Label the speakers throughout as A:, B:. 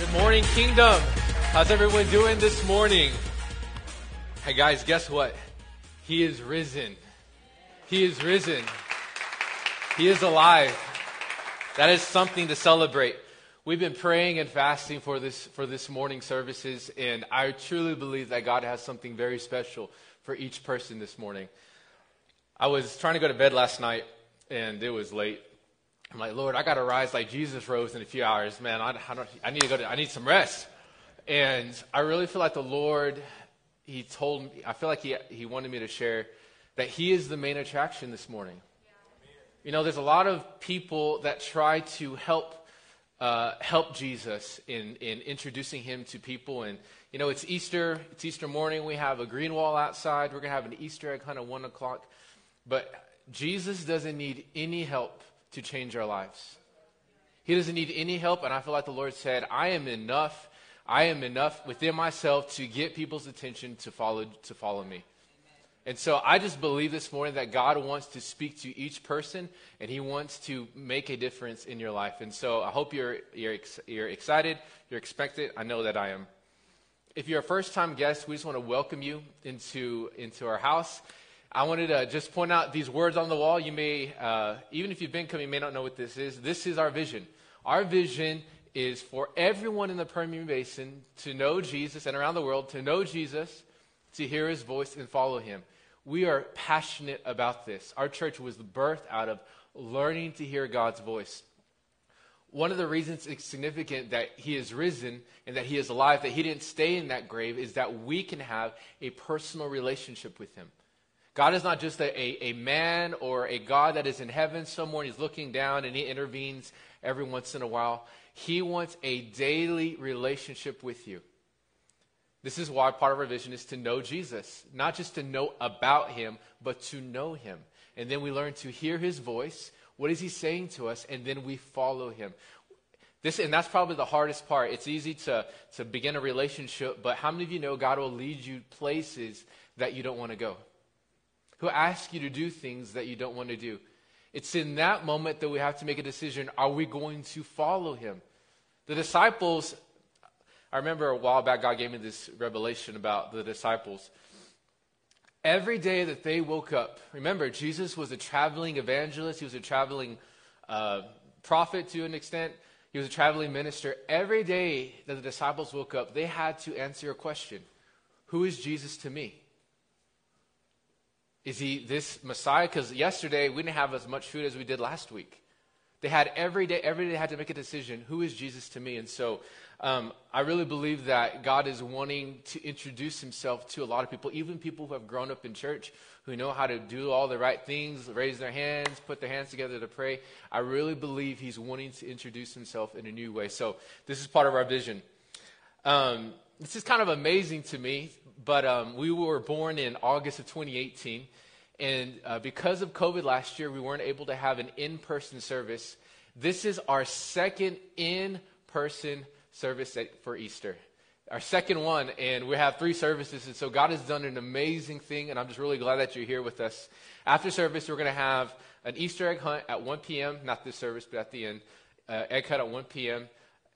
A: Good morning, Kingdom. How's everyone doing this morning? Hey, guys, guess what? He is risen. He is risen. He is alive. That is something to celebrate. We've been praying and fasting for this for this morning services, and I truly believe that God has something very special for each person this morning. I was trying to go to bed last night, and it was late. I'm like, Lord, I got to rise like Jesus rose in a few hours. Man, I, I, I need to go to, I need some rest. And I really feel like the Lord, He told me, I feel like He, he wanted me to share that He is the main attraction this morning. You know, there's a lot of people that try to help uh, help Jesus in, in introducing him to people. And, you know, it's Easter. It's Easter morning. We have a green wall outside. We're going to have an Easter egg hunt at 1 o'clock. But Jesus doesn't need any help to change our lives. He doesn't need any help. And I feel like the Lord said, I am enough. I am enough within myself to get people's attention to follow, to follow me. And so I just believe this morning that God wants to speak to each person and He wants to make a difference in your life. And so I hope you're, you're, you're excited, you're expected. I know that I am. If you're a first time guest, we just want to welcome you into, into our house. I wanted to just point out these words on the wall. You may, uh, even if you've been coming, you may not know what this is. This is our vision. Our vision is for everyone in the Permian Basin to know Jesus and around the world to know Jesus, to hear his voice and follow him. We are passionate about this. Our church was birthed out of learning to hear God's voice. One of the reasons it's significant that he is risen and that he is alive, that he didn't stay in that grave, is that we can have a personal relationship with him. God is not just a, a, a, man or a God that is in heaven somewhere and he's looking down and he intervenes every once in a while. He wants a daily relationship with you. This is why part of our vision is to know Jesus, not just to know about him, but to know him. And then we learn to hear his voice. What is he saying to us? And then we follow him. This, and that's probably the hardest part. It's easy to, to begin a relationship, but how many of you know God will lead you places that you don't want to go? Who ask you to do things that you don't want to do. It's in that moment that we have to make a decision are we going to follow him? The disciples, I remember a while back, God gave me this revelation about the disciples. Every day that they woke up, remember, Jesus was a traveling evangelist, he was a traveling uh, prophet to an extent, he was a traveling minister. Every day that the disciples woke up, they had to answer a question Who is Jesus to me? Is he this Messiah? Because yesterday we didn't have as much food as we did last week. They had every day, every day they had to make a decision who is Jesus to me? And so um, I really believe that God is wanting to introduce himself to a lot of people, even people who have grown up in church, who know how to do all the right things, raise their hands, put their hands together to pray. I really believe he's wanting to introduce himself in a new way. So this is part of our vision. Um, this is kind of amazing to me but um, we were born in August of 2018. And uh, because of COVID last year, we weren't able to have an in person service. This is our second in person service at, for Easter. Our second one, and we have three services. And so God has done an amazing thing, and I'm just really glad that you're here with us. After service, we're going to have an Easter egg hunt at 1 p.m., not this service, but at the end. Uh, egg hunt at 1 p.m.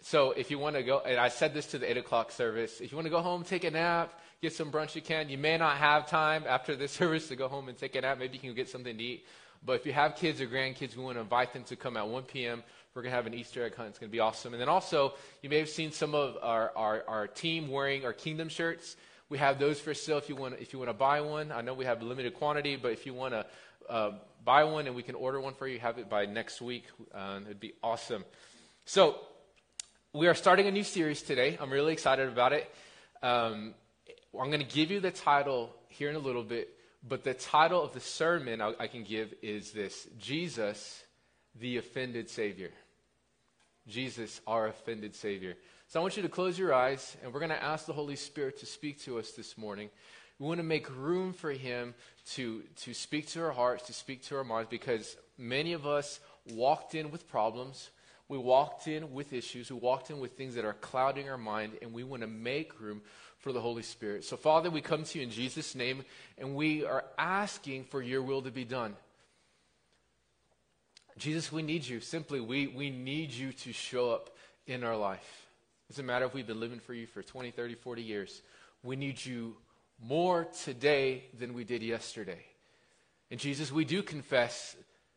A: So if you want to go, and I said this to the 8 o'clock service, if you want to go home, take a nap, get some brunch you can. You may not have time after this service to go home and take a nap. Maybe you can get something to eat. But if you have kids or grandkids, we want to invite them to come at 1 p.m. We're going to have an Easter egg hunt. It's going to be awesome. And then also, you may have seen some of our, our, our team wearing our Kingdom shirts. We have those for sale if you want, if you want to buy one. I know we have a limited quantity, but if you want to uh, buy one and we can order one for you, have it by next week. Uh, it'd be awesome. So, we are starting a new series today. I'm really excited about it. Um, I'm going to give you the title here in a little bit, but the title of the sermon I, I can give is this Jesus, the offended Savior. Jesus, our offended Savior. So I want you to close your eyes, and we're going to ask the Holy Spirit to speak to us this morning. We want to make room for Him to, to speak to our hearts, to speak to our minds, because many of us walked in with problems. We walked in with issues. We walked in with things that are clouding our mind, and we want to make room for the Holy Spirit. So, Father, we come to you in Jesus' name, and we are asking for your will to be done. Jesus, we need you. Simply, we, we need you to show up in our life. Doesn't matter if we've been living for you for 20, 30, 40 years. We need you more today than we did yesterday. And Jesus, we do confess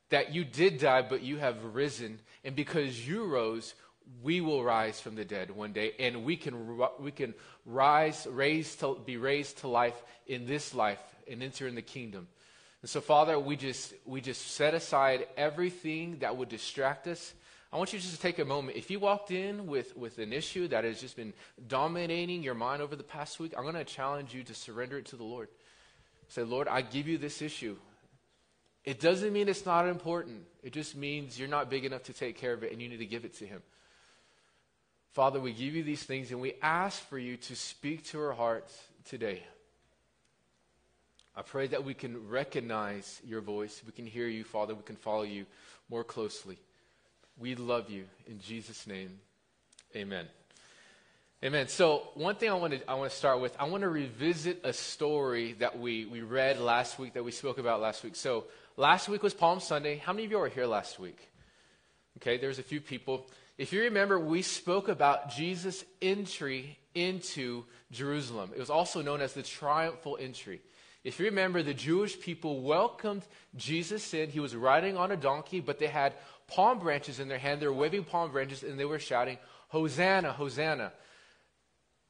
A: that you did die, but you have risen. And because you rose, we will rise from the dead one day, and we can, we can rise, raise to, be raised to life in this life and enter in the kingdom. And so, Father, we just, we just set aside everything that would distract us. I want you just to take a moment. If you walked in with, with an issue that has just been dominating your mind over the past week, I'm going to challenge you to surrender it to the Lord. Say, Lord, I give you this issue. It doesn't mean it's not important. It just means you're not big enough to take care of it and you need to give it to Him. Father, we give you these things and we ask for you to speak to our hearts today. I pray that we can recognize your voice. We can hear you, Father. We can follow you more closely. We love you. In Jesus' name, amen. Amen. So, one thing I want to, I want to start with, I want to revisit a story that we, we read last week, that we spoke about last week. So, last week was Palm Sunday. How many of you were here last week? Okay, there's a few people. If you remember, we spoke about Jesus' entry into Jerusalem. It was also known as the triumphal entry. If you remember, the Jewish people welcomed Jesus in. He was riding on a donkey, but they had palm branches in their hand. They were waving palm branches and they were shouting, Hosanna, Hosanna.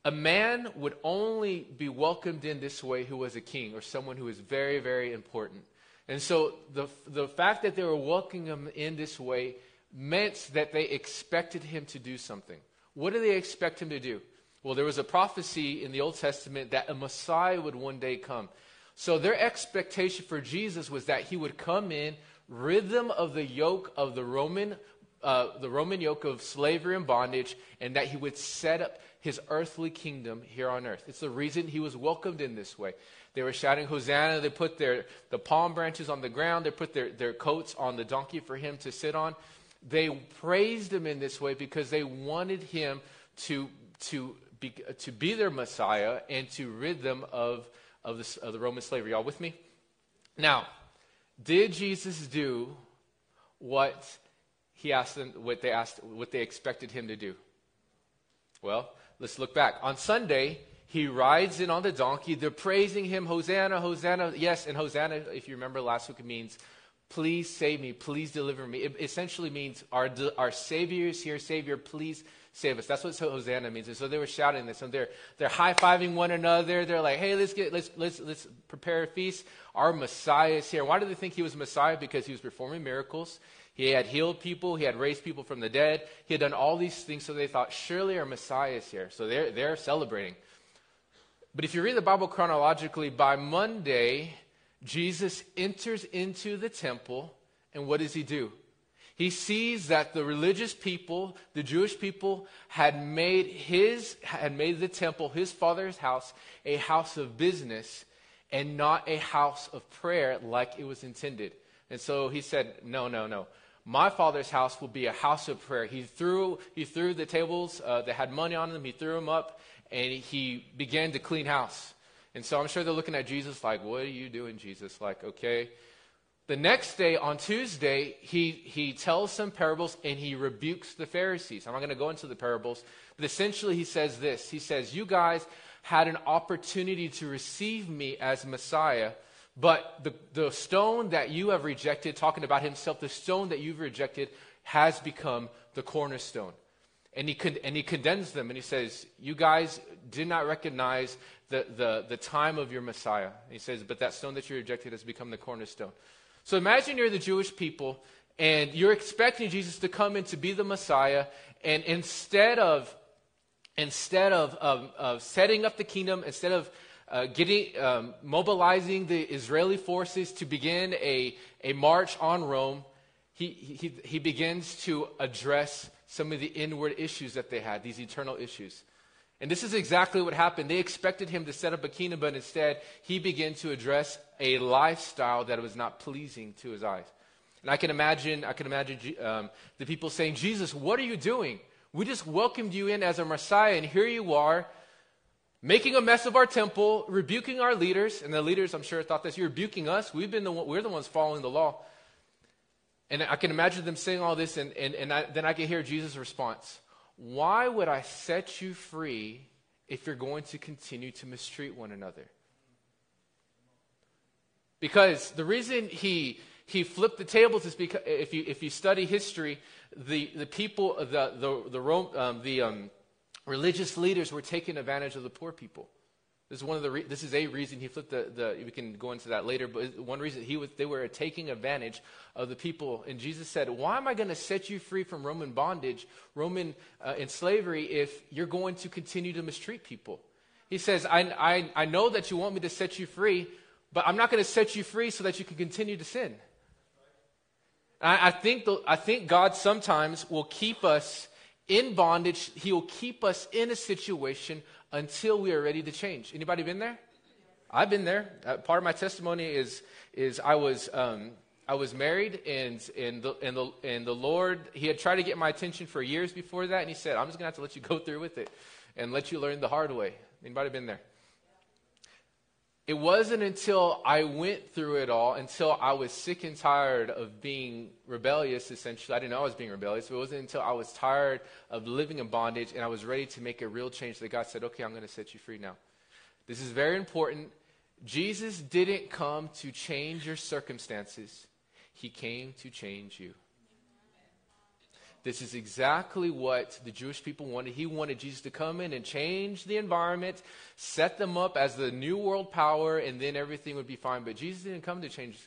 A: A man would only be welcomed in this way who was a king or someone who was very, very important. And so the, the fact that they were welcoming him in this way meant that they expected him to do something. What did they expect him to do? Well, there was a prophecy in the Old Testament that a Messiah would one day come. So their expectation for Jesus was that he would come in, rid them of the yoke of the Roman, uh, the Roman yoke of slavery and bondage, and that he would set up his earthly kingdom here on earth. It's the reason he was welcomed in this way. They were shouting Hosanna. They put their the palm branches on the ground. They put their, their coats on the donkey for him to sit on. They praised him in this way because they wanted him to, to, be, to be their Messiah and to rid them of of, of the Roman slavery. Y'all with me? Now, did Jesus do what he asked them, what they asked, what they expected him to do? Well, let's look back. On Sunday, he rides in on the donkey. They're praising him, Hosanna, Hosanna. Yes, and Hosanna, if you remember last week, it means, please save me, please deliver me. It essentially means, our, our Savior is here, Savior, please save us. That's what Hosanna means. And so they were shouting this, and they're they're high fiving one another. They're like, "Hey, let's get let's let's let's prepare a feast. Our Messiah is here." Why did they think he was a Messiah? Because he was performing miracles. He had healed people. He had raised people from the dead. He had done all these things. So they thought, surely our Messiah is here. So they're they're celebrating. But if you read the Bible chronologically, by Monday, Jesus enters into the temple, and what does he do? He sees that the religious people, the Jewish people, had made his had made the temple, his father's house, a house of business and not a house of prayer like it was intended. And so he said, No, no, no. My father's house will be a house of prayer. He threw, he threw the tables uh, that had money on them, he threw them up, and he began to clean house. And so I'm sure they're looking at Jesus like, What are you doing, Jesus? Like, okay, the next day, on Tuesday, he, he tells some parables and he rebukes the Pharisees. I'm not going to go into the parables, but essentially he says this He says, You guys had an opportunity to receive me as Messiah, but the, the stone that you have rejected, talking about himself, the stone that you've rejected has become the cornerstone. And he, con- and he condemns them and he says, You guys did not recognize the, the, the time of your Messiah. And he says, But that stone that you rejected has become the cornerstone. So imagine you're the Jewish people and you're expecting Jesus to come in to be the Messiah, and instead of instead of, of, of setting up the kingdom, instead of uh, getting um, mobilizing the Israeli forces to begin a, a march on Rome, he, he, he begins to address some of the inward issues that they had, these eternal issues. And this is exactly what happened. They expected him to set up a kingdom, but instead, he began to address a lifestyle that was not pleasing to his eyes. And I can imagine, I can imagine um, the people saying, Jesus, what are you doing? We just welcomed you in as a Messiah, and here you are, making a mess of our temple, rebuking our leaders. And the leaders, I'm sure, thought this, you're rebuking us. We've been the, we're the ones following the law. And I can imagine them saying all this, and, and, and I, then I can hear Jesus' response. Why would I set you free if you're going to continue to mistreat one another? Because the reason he, he flipped the tables is because if you, if you study history, the, the people, the, the, the, Rome, um, the um, religious leaders were taking advantage of the poor people. This is one of the. Re- this is a reason he flipped the, the. We can go into that later, but one reason he was. They were taking advantage of the people, and Jesus said, "Why am I going to set you free from Roman bondage, Roman uh, in slavery, if you're going to continue to mistreat people?" He says, I, I, "I know that you want me to set you free, but I'm not going to set you free so that you can continue to sin." I, I think. The, I think God sometimes will keep us in bondage. He will keep us in a situation until we are ready to change. Anybody been there? I've been there. Uh, part of my testimony is is I was um, I was married and and the, and the and the Lord He had tried to get my attention for years before that, and He said, "I'm just gonna have to let you go through with it and let you learn the hard way." Anybody been there? It wasn't until I went through it all, until I was sick and tired of being rebellious, essentially. I didn't know I was being rebellious, but it wasn't until I was tired of living in bondage and I was ready to make a real change that God said, okay, I'm going to set you free now. This is very important. Jesus didn't come to change your circumstances, He came to change you. This is exactly what the Jewish people wanted. He wanted Jesus to come in and change the environment, set them up as the new world power, and then everything would be fine. But Jesus didn't come to change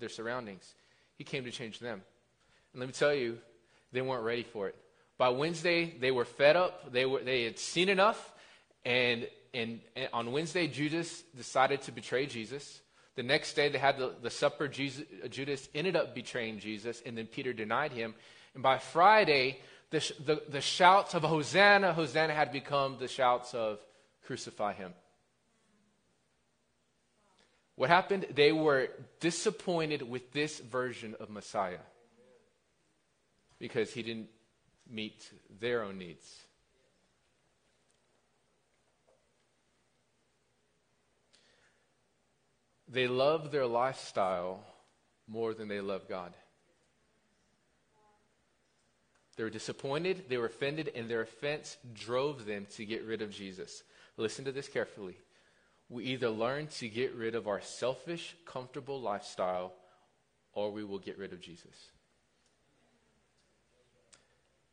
A: their surroundings, He came to change them. And let me tell you, they weren't ready for it. By Wednesday, they were fed up, they, were, they had seen enough, and, and, and on Wednesday, Judas decided to betray Jesus. The next day, they had the, the supper. Jesus, Judas ended up betraying Jesus, and then Peter denied him. And by Friday, the, the, the shouts of Hosanna, Hosanna had become the shouts of crucify him. What happened? They were disappointed with this version of Messiah because he didn't meet their own needs. They love their lifestyle more than they love God. They were disappointed, they were offended, and their offense drove them to get rid of Jesus. Listen to this carefully. We either learn to get rid of our selfish, comfortable lifestyle, or we will get rid of Jesus.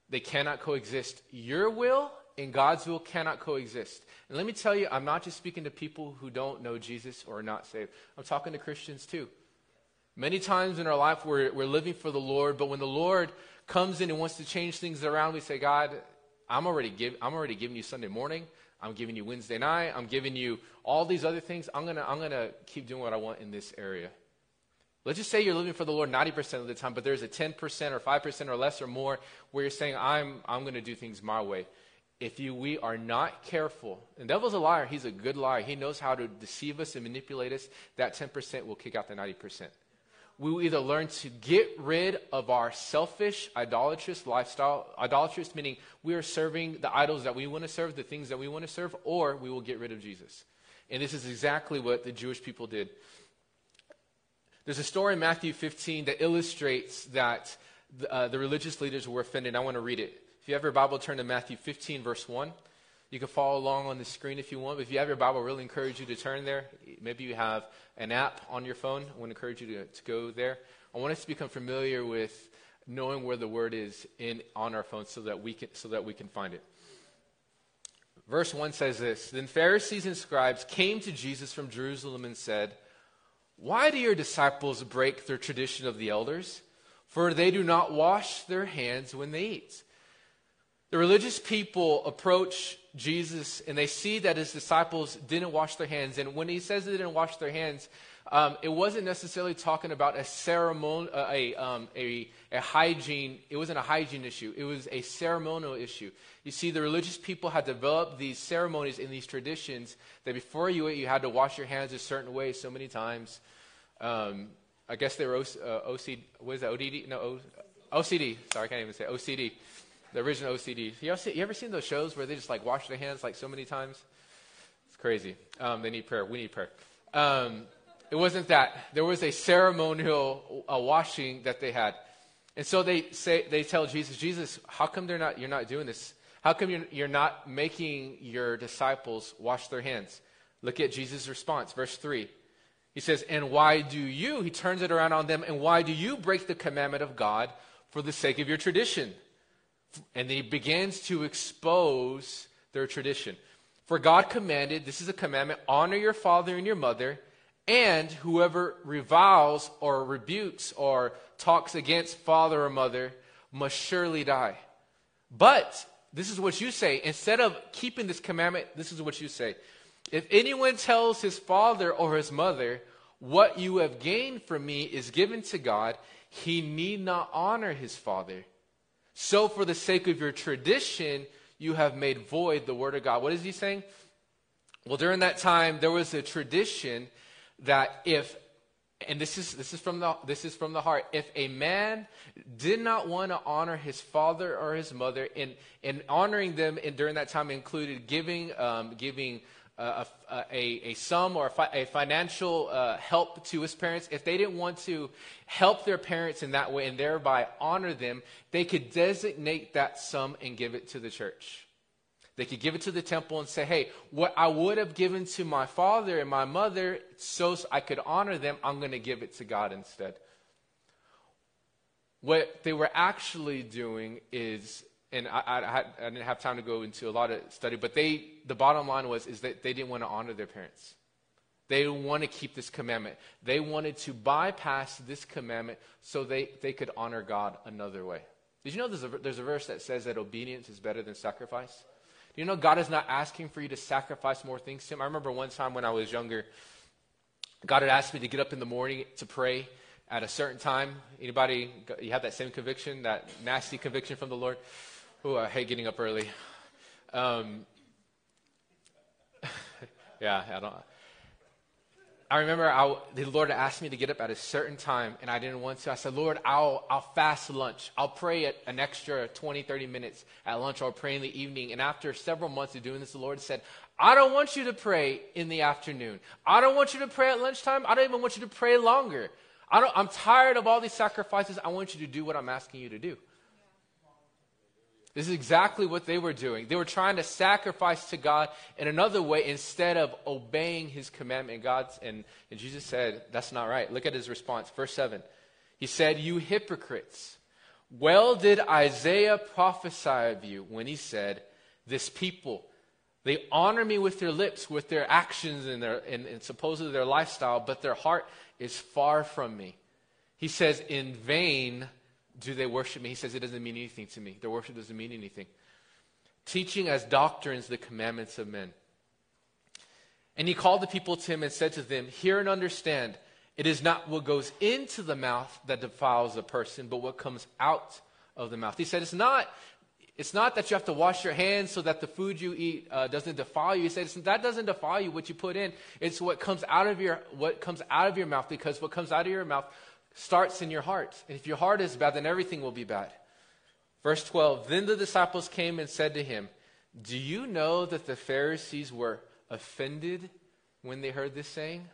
A: They cannot coexist. Your will and God's will cannot coexist. And let me tell you, I'm not just speaking to people who don't know Jesus or are not saved. I'm talking to Christians too. Many times in our life, we're, we're living for the Lord, but when the Lord comes in and wants to change things around, we say, God, I'm already, give, I'm already giving you Sunday morning. I'm giving you Wednesday night. I'm giving you all these other things. I'm going to I'm going to keep doing what I want in this area. Let's just say you're living for the Lord 90% of the time, but there's a 10% or 5% or less or more where you're saying, I'm, I'm going to do things my way. If you, we are not careful, the devil's a liar, he's a good liar. He knows how to deceive us and manipulate us. That 10% will kick out the 90% we will either learn to get rid of our selfish, idolatrous lifestyle, idolatrous meaning we are serving the idols that we want to serve, the things that we want to serve, or we will get rid of Jesus. And this is exactly what the Jewish people did. There's a story in Matthew 15 that illustrates that the, uh, the religious leaders were offended. I want to read it. If you have your Bible, turn to Matthew 15, verse 1. You can follow along on the screen if you want. But if you have your Bible, I really encourage you to turn there. Maybe you have an app on your phone. I to encourage you to, to go there. I want us to become familiar with knowing where the word is in on our phone so that we can so that we can find it. Verse 1 says this Then Pharisees and scribes came to Jesus from Jerusalem and said, Why do your disciples break their tradition of the elders? For they do not wash their hands when they eat. The religious people approach Jesus and they see that his disciples didn't wash their hands. And when he says they didn't wash their hands, um, it wasn't necessarily talking about a ceremony, uh, a, um, a, a hygiene. It wasn't a hygiene issue. It was a ceremonial issue. You see, the religious people had developed these ceremonies and these traditions that before you ate, you had to wash your hands a certain way so many times. Um, I guess they were uh, OCD. What is that? ODD? No, o, OCD. Sorry, I can't even say OCD. The original OCD. You ever, see, you ever seen those shows where they just like wash their hands like so many times? It's crazy. Um, they need prayer. We need prayer. Um, it wasn't that. There was a ceremonial washing that they had. And so they say they tell Jesus, Jesus, how come they're not you're not doing this? How come you're, you're not making your disciples wash their hands? Look at Jesus' response, verse 3. He says, And why do you, he turns it around on them, and why do you break the commandment of God for the sake of your tradition? And then he begins to expose their tradition. For God commanded, this is a commandment, honor your father and your mother, and whoever reviles or rebukes or talks against father or mother must surely die. But this is what you say. Instead of keeping this commandment, this is what you say. If anyone tells his father or his mother, What you have gained from me is given to God, he need not honor his father. So, for the sake of your tradition, you have made void the word of God. What is he saying? Well, during that time, there was a tradition that if and this is this is from the this is from the heart if a man did not want to honor his father or his mother and and honoring them and during that time included giving um, giving a, a, a, sum or a, fi- a financial uh, help to his parents if they didn't want to help their parents in that way and thereby honor them they could designate that sum and give it to the church they could give it to the temple and say, hey, what I would have given to my father and my mother so I could honor them, I'm going to give it to God instead. What they were actually doing is, and I, I, I didn't have time to go into a lot of study, but they, the bottom line was, is that they didn't want to honor their parents. They didn't want to keep this commandment. They wanted to bypass this commandment so they, they could honor God another way. Did you know there's a, there's a verse that says that obedience is better than sacrifice? Do you know God is not asking for you to sacrifice more things to Him? I remember one time when I was younger, God had asked me to get up in the morning to pray at a certain time. Anybody, you have that same conviction, that nasty conviction from the Lord? Oh, I hate getting up early. Um, yeah, I don't. I remember I, the Lord asked me to get up at a certain time, and I didn't want to. I said, Lord, I'll, I'll fast lunch. I'll pray an extra 20, 30 minutes at lunch. I'll pray in the evening. And after several months of doing this, the Lord said, I don't want you to pray in the afternoon. I don't want you to pray at lunchtime. I don't even want you to pray longer. I don't, I'm tired of all these sacrifices. I want you to do what I'm asking you to do. This is exactly what they were doing. They were trying to sacrifice to God in another way instead of obeying his commandment. God's, and, and Jesus said, That's not right. Look at his response. Verse 7. He said, You hypocrites, well did Isaiah prophesy of you when he said, This people, they honor me with their lips, with their actions and, their, and, and supposedly their lifestyle, but their heart is far from me. He says, In vain do they worship me? He says it doesn't mean anything to me. Their worship doesn't mean anything. Teaching as doctrines the commandments of men. And he called the people to him and said to them, Hear and understand, it is not what goes into the mouth that defiles a person, but what comes out of the mouth. He said, It's not. It's not that you have to wash your hands so that the food you eat uh, doesn't defile you. He said that doesn't defile you. What you put in, it's what comes out of your what comes out of your mouth. Because what comes out of your mouth starts in your heart. And if your heart is bad, then everything will be bad. Verse 12 Then the disciples came and said to him, Do you know that the Pharisees were offended when they heard this saying?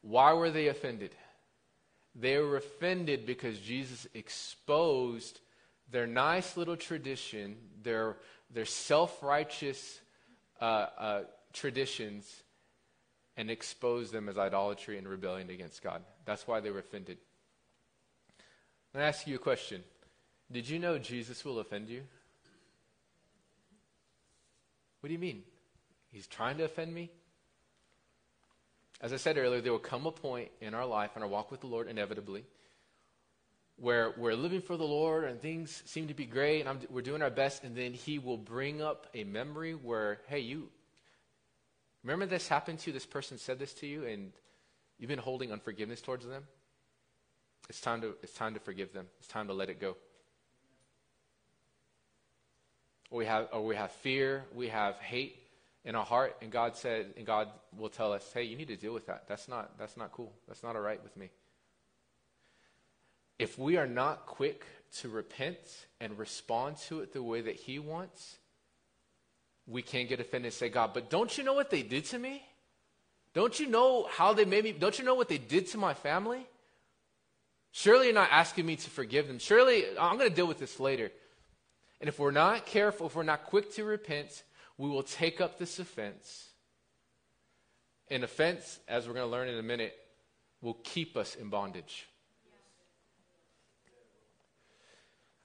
A: Why were they offended? They were offended because Jesus exposed their nice little tradition, their, their self righteous uh, uh, traditions, and exposed them as idolatry and rebellion against God. That's why they were offended. Me ask you a question. Did you know Jesus will offend you? What do you mean? He's trying to offend me? As I said earlier, there will come a point in our life, in our walk with the Lord, inevitably, where we're living for the Lord and things seem to be great and I'm, we're doing our best, and then He will bring up a memory where, hey, you remember this happened to you? This person said this to you, and You've been holding unforgiveness towards them. It's time to, it's time to forgive them. It's time to let it go. Or we have, or we have fear, we have hate in our heart, and God said, and God will tell us, hey, you need to deal with that. That's not, that's not cool. That's not all right with me. If we are not quick to repent and respond to it the way that He wants, we can't get offended and say, God, but don't you know what they did to me? Don't you know how they made me? Don't you know what they did to my family? Surely you're not asking me to forgive them. Surely I'm going to deal with this later. And if we're not careful, if we're not quick to repent, we will take up this offense. An offense, as we're going to learn in a minute, will keep us in bondage.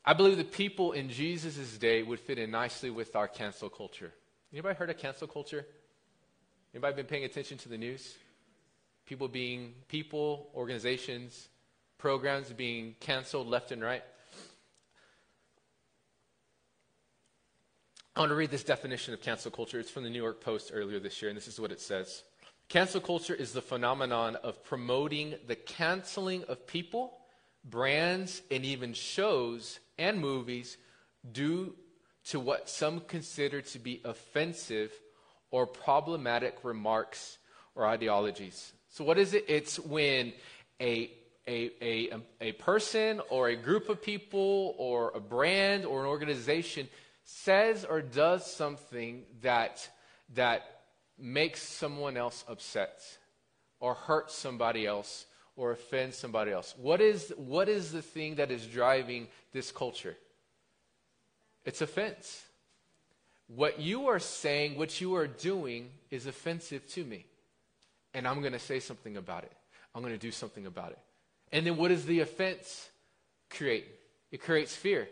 A: I believe the people in Jesus' day would fit in nicely with our cancel culture. Anybody heard of cancel culture? Anybody been paying attention to the news? People being, people, organizations, programs being canceled left and right. I want to read this definition of cancel culture. It's from the New York Post earlier this year, and this is what it says Cancel culture is the phenomenon of promoting the canceling of people, brands, and even shows and movies due to what some consider to be offensive or problematic remarks or ideologies. So, what is it? It's when a, a, a, a person or a group of people or a brand or an organization says or does something that, that makes someone else upset or hurts somebody else or offends somebody else. What is, what is the thing that is driving this culture? It's offense. What you are saying, what you are doing, is offensive to me. And I'm going to say something about it. I'm going to do something about it. And then what does the offense create? It creates fear.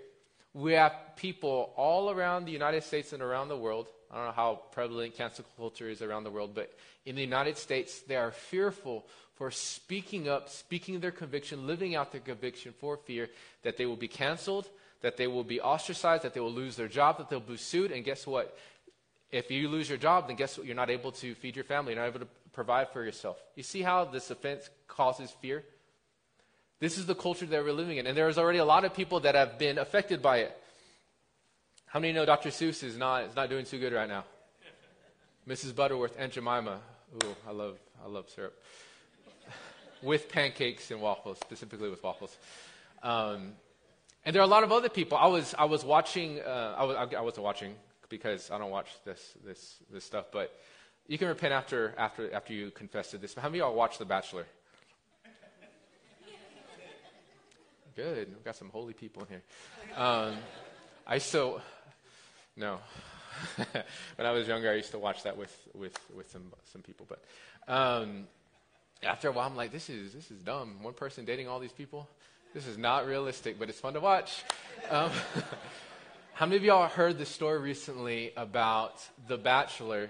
A: We have people all around the United States and around the world. I don't know how prevalent cancel culture is around the world, but in the United States, they are fearful for speaking up, speaking their conviction, living out their conviction for fear that they will be canceled, that they will be ostracized, that they will lose their job, that they'll be sued. And guess what? If you lose your job, then guess what? You're not able to feed your family. You're not able to provide for yourself. You see how this offense causes fear? This is the culture that we're living in. And there's already a lot of people that have been affected by it. How many know Dr. Seuss is not, is not doing too good right now? Mrs. Butterworth, Aunt Jemima. Ooh, I love, I love syrup with pancakes and waffles, specifically with waffles. Um, and there are a lot of other people. I was, I was watching, uh, I, was, I wasn't watching because I don't watch this, this, this stuff, but you can repent after, after, after you confess to this. How many of y'all watch The Bachelor? Good. We've got some holy people in here. Um, I still, no. when I was younger, I used to watch that with, with, with some, some people. But um, after a while, I'm like, this is, this is dumb. One person dating all these people? This is not realistic, but it's fun to watch. Um, how many of y'all heard the story recently about The Bachelor?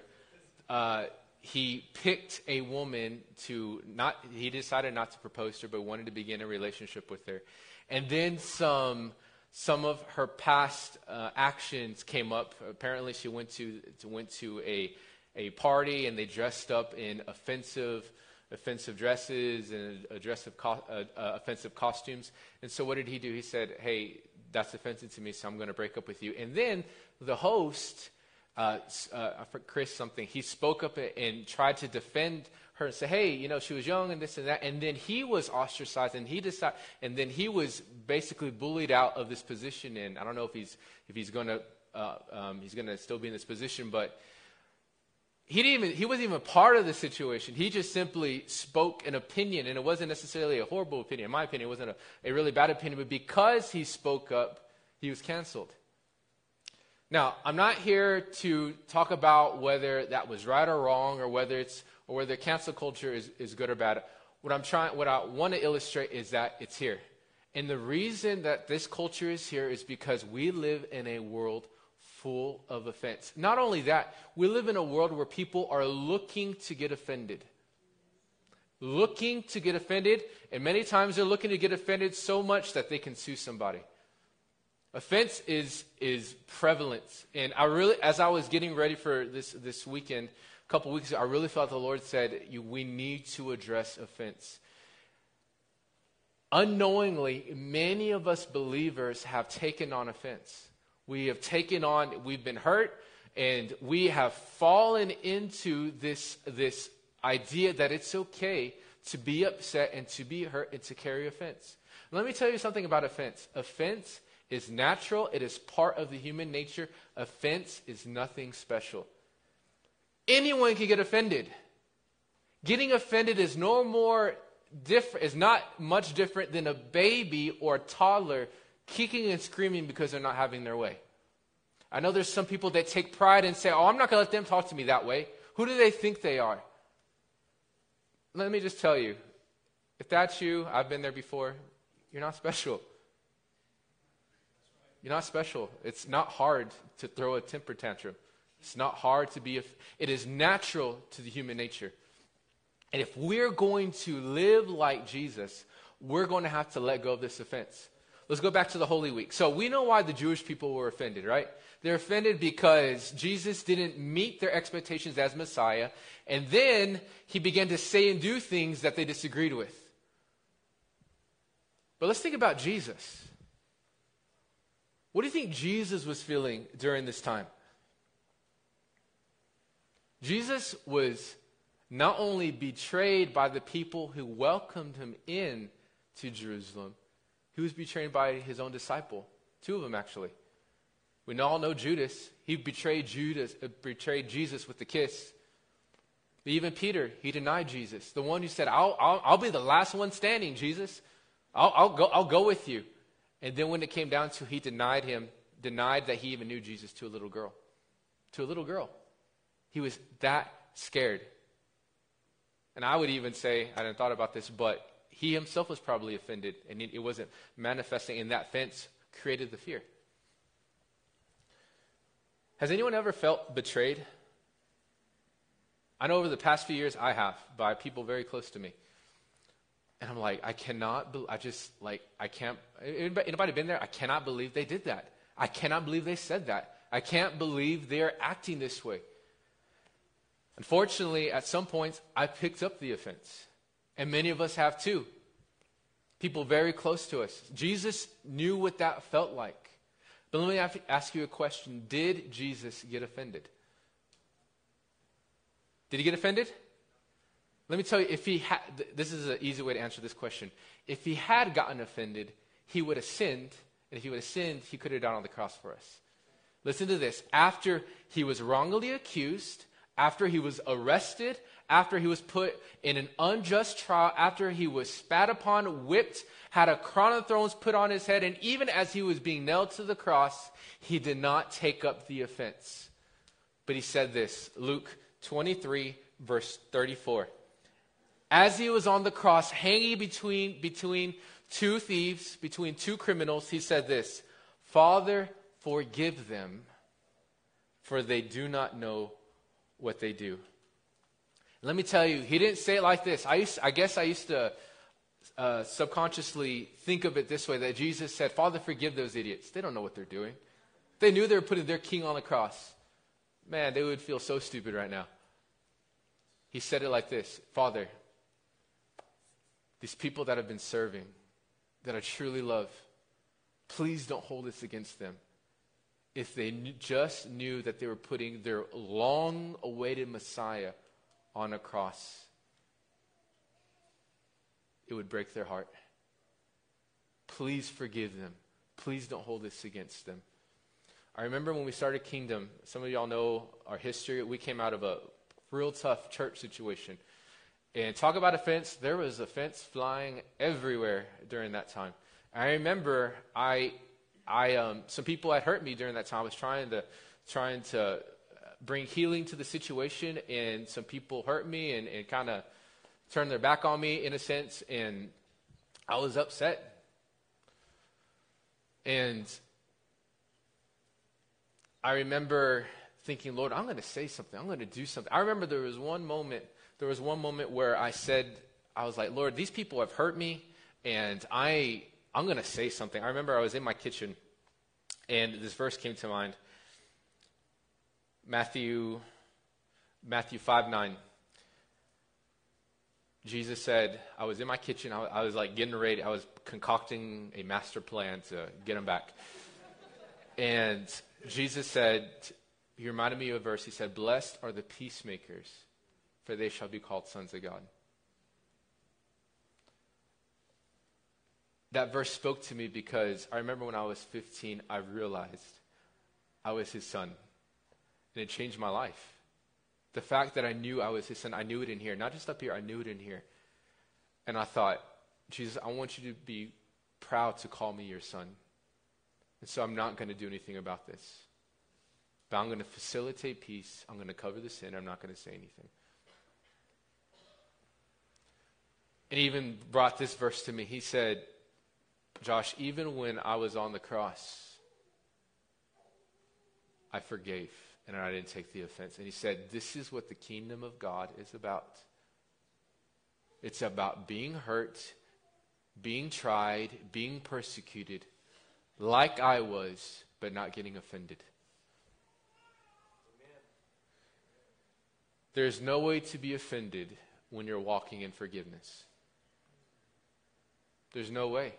A: Uh, he picked a woman to not, he decided not to propose to her, but wanted to begin a relationship with her. And then some, some of her past uh, actions came up. Apparently, she went to, went to a, a party and they dressed up in offensive offensive dresses and aggressive co- uh, uh, offensive costumes. And so what did he do? He said, hey, that's offensive to me, so I'm going to break up with you. And then the host, uh, uh, Chris something, he spoke up and tried to defend her and say, hey, you know, she was young and this and that. And then he was ostracized and he decided, and then he was basically bullied out of this position. And I don't know if he's, if he's going to, uh, um, he's going to still be in this position, but he didn't even he wasn't even part of the situation. He just simply spoke an opinion and it wasn't necessarily a horrible opinion. In my opinion it wasn't a, a really bad opinion but because he spoke up he was canceled. Now i'm not here to talk about whether that was right or wrong or whether it's or whether cancel culture is, is good or bad. What i'm trying what i want to illustrate is that it's here. And the reason that this culture is here is because we live in a world full of offense. Not only that, we live in a world where people are looking to get offended. Looking to get offended, and many times they're looking to get offended so much that they can sue somebody. Offense is, is prevalent. And I really, as I was getting ready for this, this weekend, a couple weeks ago, I really felt the Lord said, We need to address offense. Unknowingly, many of us believers have taken on offense. We have taken on, we've been hurt, and we have fallen into this, this idea that it's okay to be upset and to be hurt and to carry offense. Let me tell you something about offense. Offense is natural, it is part of the human nature. Offense is nothing special. Anyone can get offended. Getting offended is no more different, is not much different than a baby or a toddler kicking and screaming because they're not having their way. I know there's some people that take pride and say, oh, I'm not going to let them talk to me that way. Who do they think they are? Let me just tell you if that's you, I've been there before, you're not special. You're not special. It's not hard to throw a temper tantrum. It's not hard to be, a, it is natural to the human nature. And if we're going to live like Jesus, we're going to have to let go of this offense. Let's go back to the Holy Week. So we know why the Jewish people were offended, right? They're offended because Jesus didn't meet their expectations as Messiah, and then he began to say and do things that they disagreed with. But let's think about Jesus. What do you think Jesus was feeling during this time? Jesus was not only betrayed by the people who welcomed him in to Jerusalem, he was betrayed by his own disciple, two of them actually. We all know Judas. He betrayed Judas, uh, betrayed Jesus with the kiss. Even Peter, he denied Jesus. The one who said, "I'll, I'll, I'll be the last one standing, Jesus. I'll, I'll go, I'll go with you." And then when it came down to, he denied him, denied that he even knew Jesus to a little girl, to a little girl. He was that scared. And I would even say, I hadn't thought about this, but he himself was probably offended, and it wasn't manifesting in that fence created the fear. Has anyone ever felt betrayed? I know over the past few years I have by people very close to me. And I'm like, I cannot, be- I just, like, I can't, anybody, anybody been there? I cannot believe they did that. I cannot believe they said that. I can't believe they're acting this way. Unfortunately, at some points, I picked up the offense. And many of us have too. People very close to us. Jesus knew what that felt like. But let me ask you a question Did Jesus get offended? Did he get offended? Let me tell you, if he had, this is an easy way to answer this question. If he had gotten offended, he would have sinned. And if he would have sinned, he could have died on the cross for us. Listen to this. After he was wrongly accused, after he was arrested, after he was put in an unjust trial, after he was spat upon, whipped, had a crown of thorns put on his head, and even as he was being nailed to the cross, he did not take up the offense. But he said this Luke 23, verse 34. As he was on the cross, hanging between, between two thieves, between two criminals, he said this Father, forgive them, for they do not know what they do. Let me tell you, he didn't say it like this. I, used, I guess I used to uh, subconsciously think of it this way that Jesus said, Father, forgive those idiots. They don't know what they're doing. They knew they were putting their king on the cross. Man, they would feel so stupid right now. He said it like this Father, these people that have been serving, that I truly love, please don't hold this against them. If they just knew that they were putting their long awaited Messiah on a cross, it would break their heart. Please forgive them. Please don't hold this against them. I remember when we started Kingdom, some of y'all know our history. We came out of a real tough church situation. And talk about offense, there was offense flying everywhere during that time. I remember I, I, um, some people had hurt me during that time. I was trying to, trying to bring healing to the situation, and some people hurt me and, and kind of turned their back on me in a sense, and I was upset. And I remember thinking, Lord, I'm going to say something. I'm going to do something. I remember there was one moment there was one moment where I said, I was like, Lord, these people have hurt me, and I, I'm going to say something. I remember I was in my kitchen, and this verse came to mind. Matthew, Matthew 5 9. Jesus said, I was in my kitchen, I, I was like getting ready, I was concocting a master plan to get him back. and Jesus said, he reminded me of a verse. He said, Blessed are the peacemakers, for they shall be called sons of God. That verse spoke to me because I remember when I was 15, I realized I was his son. And it changed my life. The fact that I knew I was his son, I knew it in here. Not just up here, I knew it in here. And I thought, Jesus, I want you to be proud to call me your son. And so I'm not going to do anything about this. but I'm going to facilitate peace. I'm going to cover the sin. I'm not going to say anything. And he even brought this verse to me. He said, Josh, even when I was on the cross, I forgave and I didn't take the offense. And he said, This is what the kingdom of God is about. It's about being hurt, being tried, being persecuted, like I was, but not getting offended. There's no way to be offended when you're walking in forgiveness. There's no way.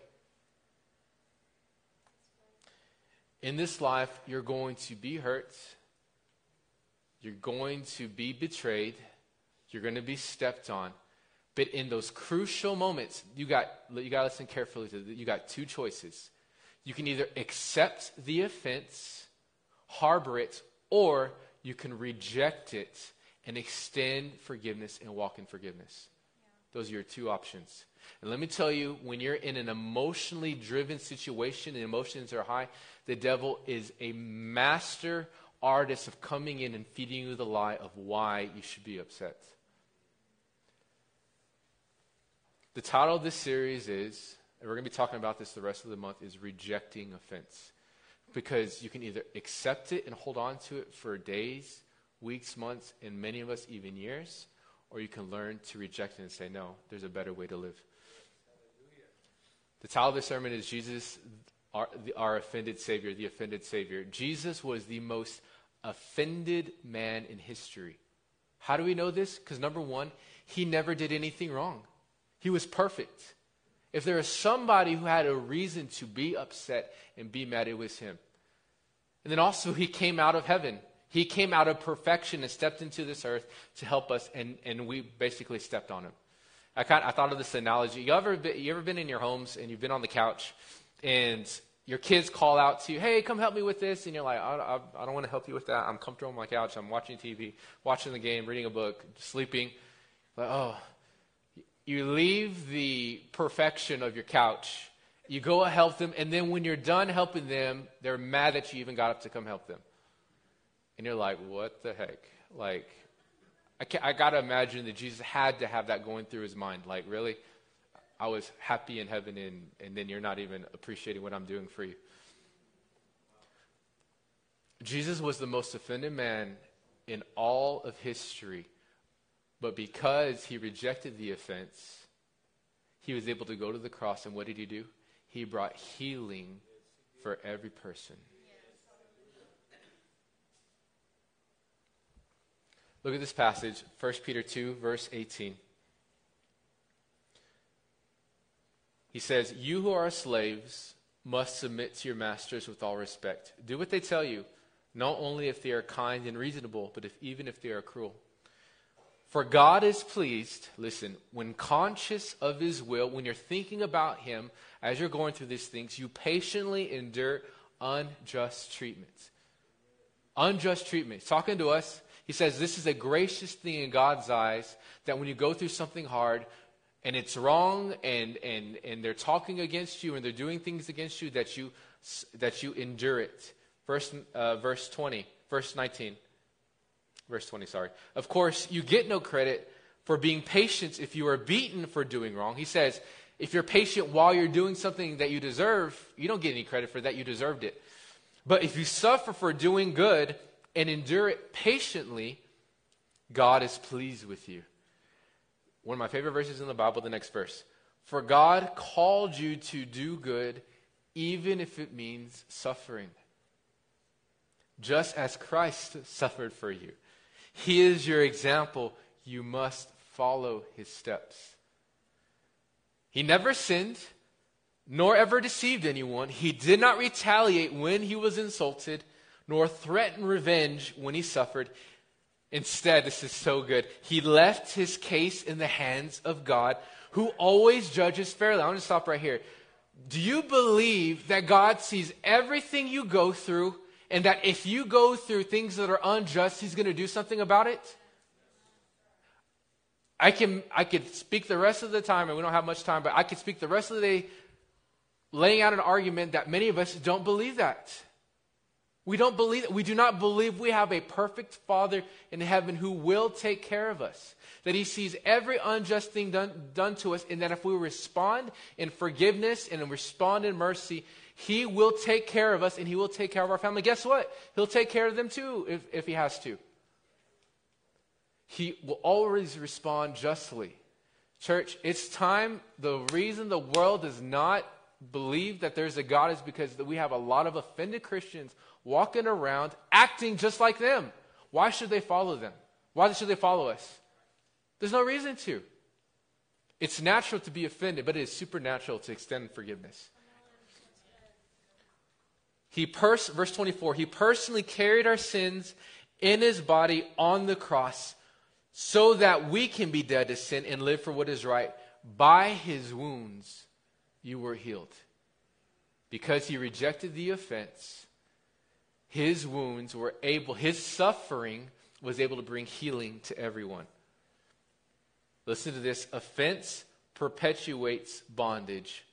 A: In this life, you're going to be hurt. You're going to be betrayed. You're going to be stepped on. But in those crucial moments, you got you got to listen carefully to You got two choices. You can either accept the offense, harbor it, or you can reject it and extend forgiveness and walk in forgiveness. Yeah. Those are your two options. And let me tell you, when you're in an emotionally driven situation and emotions are high, the devil is a master artist of coming in and feeding you the lie of why you should be upset. The title of this series is, and we're going to be talking about this the rest of the month, is Rejecting Offense. Because you can either accept it and hold on to it for days, weeks, months, and many of us even years, or you can learn to reject it and say, no, there's a better way to live. The title of the sermon is Jesus, our, the, our offended Savior, the offended Savior. Jesus was the most offended man in history. How do we know this? Because number one, he never did anything wrong. He was perfect. If there is somebody who had a reason to be upset and be mad, it was him. And then also, he came out of heaven. He came out of perfection and stepped into this earth to help us, and, and we basically stepped on him. I, kind of, I thought of this analogy. You ever, been, you ever been in your homes and you've been on the couch and your kids call out to you, hey, come help me with this. And you're like, I, I, I don't want to help you with that. I'm comfortable on my couch. I'm watching TV, watching the game, reading a book, sleeping. Like, oh, you leave the perfection of your couch. You go help them. And then when you're done helping them, they're mad that you even got up to come help them. And you're like, what the heck? Like, I, I got to imagine that Jesus had to have that going through his mind. Like, really? I was happy in heaven, and, and then you're not even appreciating what I'm doing for you. Jesus was the most offended man in all of history, but because he rejected the offense, he was able to go to the cross, and what did he do? He brought healing for every person. Look at this passage, 1 Peter 2, verse 18. He says, You who are slaves must submit to your masters with all respect. Do what they tell you, not only if they are kind and reasonable, but if, even if they are cruel. For God is pleased, listen, when conscious of his will, when you're thinking about him as you're going through these things, you patiently endure unjust treatment. Unjust treatment. He's talking to us he says this is a gracious thing in God's eyes that when you go through something hard and it's wrong and, and, and they're talking against you and they're doing things against you, that you, that you endure it. Verse, uh, verse 20, verse 19. Verse 20, sorry. Of course, you get no credit for being patient if you are beaten for doing wrong. He says, if you're patient while you're doing something that you deserve, you don't get any credit for that. You deserved it. But if you suffer for doing good, and endure it patiently, God is pleased with you. One of my favorite verses in the Bible, the next verse. For God called you to do good, even if it means suffering. Just as Christ suffered for you. He is your example. You must follow his steps. He never sinned, nor ever deceived anyone. He did not retaliate when he was insulted nor threaten revenge when he suffered. Instead, this is so good. He left his case in the hands of God, who always judges fairly. I'm going to stop right here. Do you believe that God sees everything you go through, and that if you go through things that are unjust, He's going to do something about it? I can I could speak the rest of the time, and we don't have much time, but I could speak the rest of the day laying out an argument that many of us don't believe that. We don't believe that. We do not believe we have a perfect Father in heaven who will take care of us. That He sees every unjust thing done, done to us, and that if we respond in forgiveness and respond in mercy, He will take care of us and He will take care of our family. Guess what? He'll take care of them too if, if He has to. He will always respond justly. Church, it's time. The reason the world does not believe that there's a God is because we have a lot of offended Christians walking around acting just like them. Why should they follow them? Why should they follow us? There's no reason to. It's natural to be offended, but it is supernatural to extend forgiveness. He pers- verse 24, he personally carried our sins in his body on the cross so that we can be dead to sin and live for what is right. By his wounds you were healed. Because he rejected the offense, his wounds were able, his suffering was able to bring healing to everyone. Listen to this offense perpetuates bondage,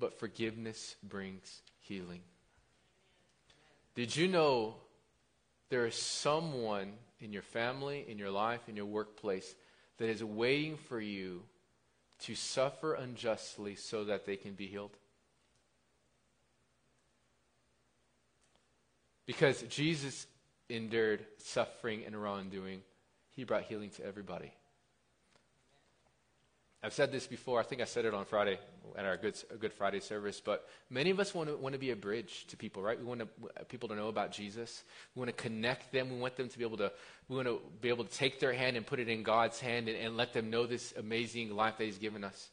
A: but forgiveness brings healing. Did you know there is someone in your family, in your life, in your workplace that is waiting for you to suffer unjustly so that they can be healed? Because Jesus endured suffering and wrongdoing, he brought healing to everybody. I've said this before. I think I said it on Friday at our Good, Good Friday service. But many of us want to, want to be a bridge to people, right? We want to, people to know about Jesus. We want to connect them. We want them to be able to. We want to be able to take their hand and put it in God's hand and, and let them know this amazing life that He's given us.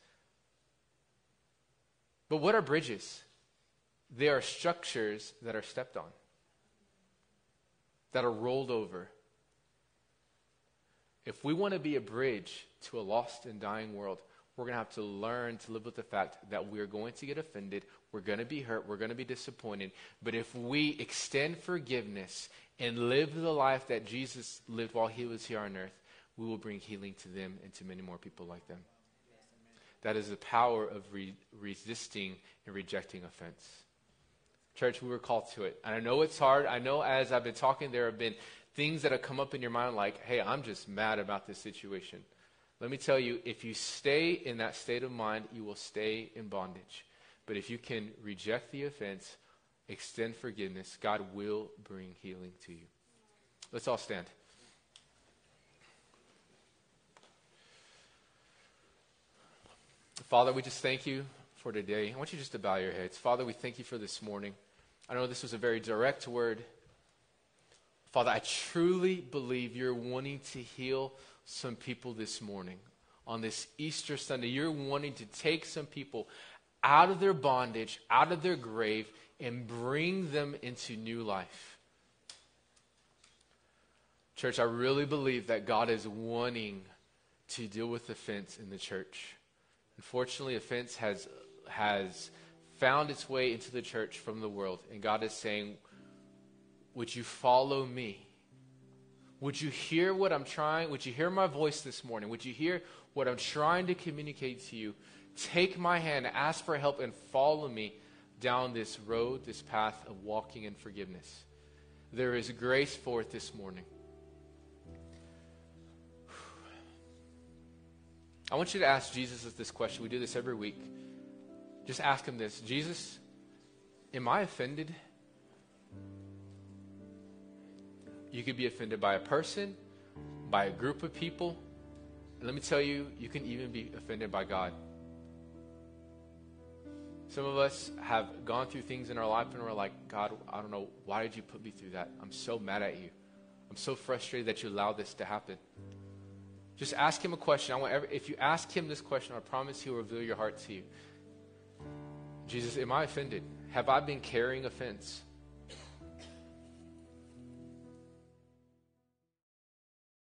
A: But what are bridges? They are structures that are stepped on, that are rolled over. If we want to be a bridge to a lost and dying world, we're going to have to learn to live with the fact that we're going to get offended, we're going to be hurt, we're going to be disappointed. But if we extend forgiveness and live the life that Jesus lived while he was here on earth, we will bring healing to them and to many more people like them. That is the power of re- resisting and rejecting offense. Church, we were called to it. And I know it's hard. I know as I've been talking, there have been things that have come up in your mind like, hey, I'm just mad about this situation. Let me tell you, if you stay in that state of mind, you will stay in bondage. But if you can reject the offense, extend forgiveness, God will bring healing to you. Let's all stand. Father, we just thank you for today. I want you just to bow your heads. Father, we thank you for this morning. I know this was a very direct word. Father, I truly believe you're wanting to heal some people this morning on this Easter Sunday. You're wanting to take some people out of their bondage, out of their grave, and bring them into new life. Church, I really believe that God is wanting to deal with offense in the church. Unfortunately, offense has, has found its way into the church from the world, and God is saying, Would you follow me? Would you hear what I'm trying? Would you hear my voice this morning? Would you hear what I'm trying to communicate to you? Take my hand, ask for help, and follow me down this road, this path of walking in forgiveness. There is grace for it this morning. I want you to ask Jesus this question. We do this every week. Just ask him this Jesus, am I offended? You could be offended by a person, by a group of people. Let me tell you, you can even be offended by God. Some of us have gone through things in our life and we're like, God, I don't know, why did you put me through that? I'm so mad at you. I'm so frustrated that you allowed this to happen. Just ask him a question. I want every, if you ask him this question, I promise he'll reveal your heart to you. Jesus, am I offended? Have I been carrying offense?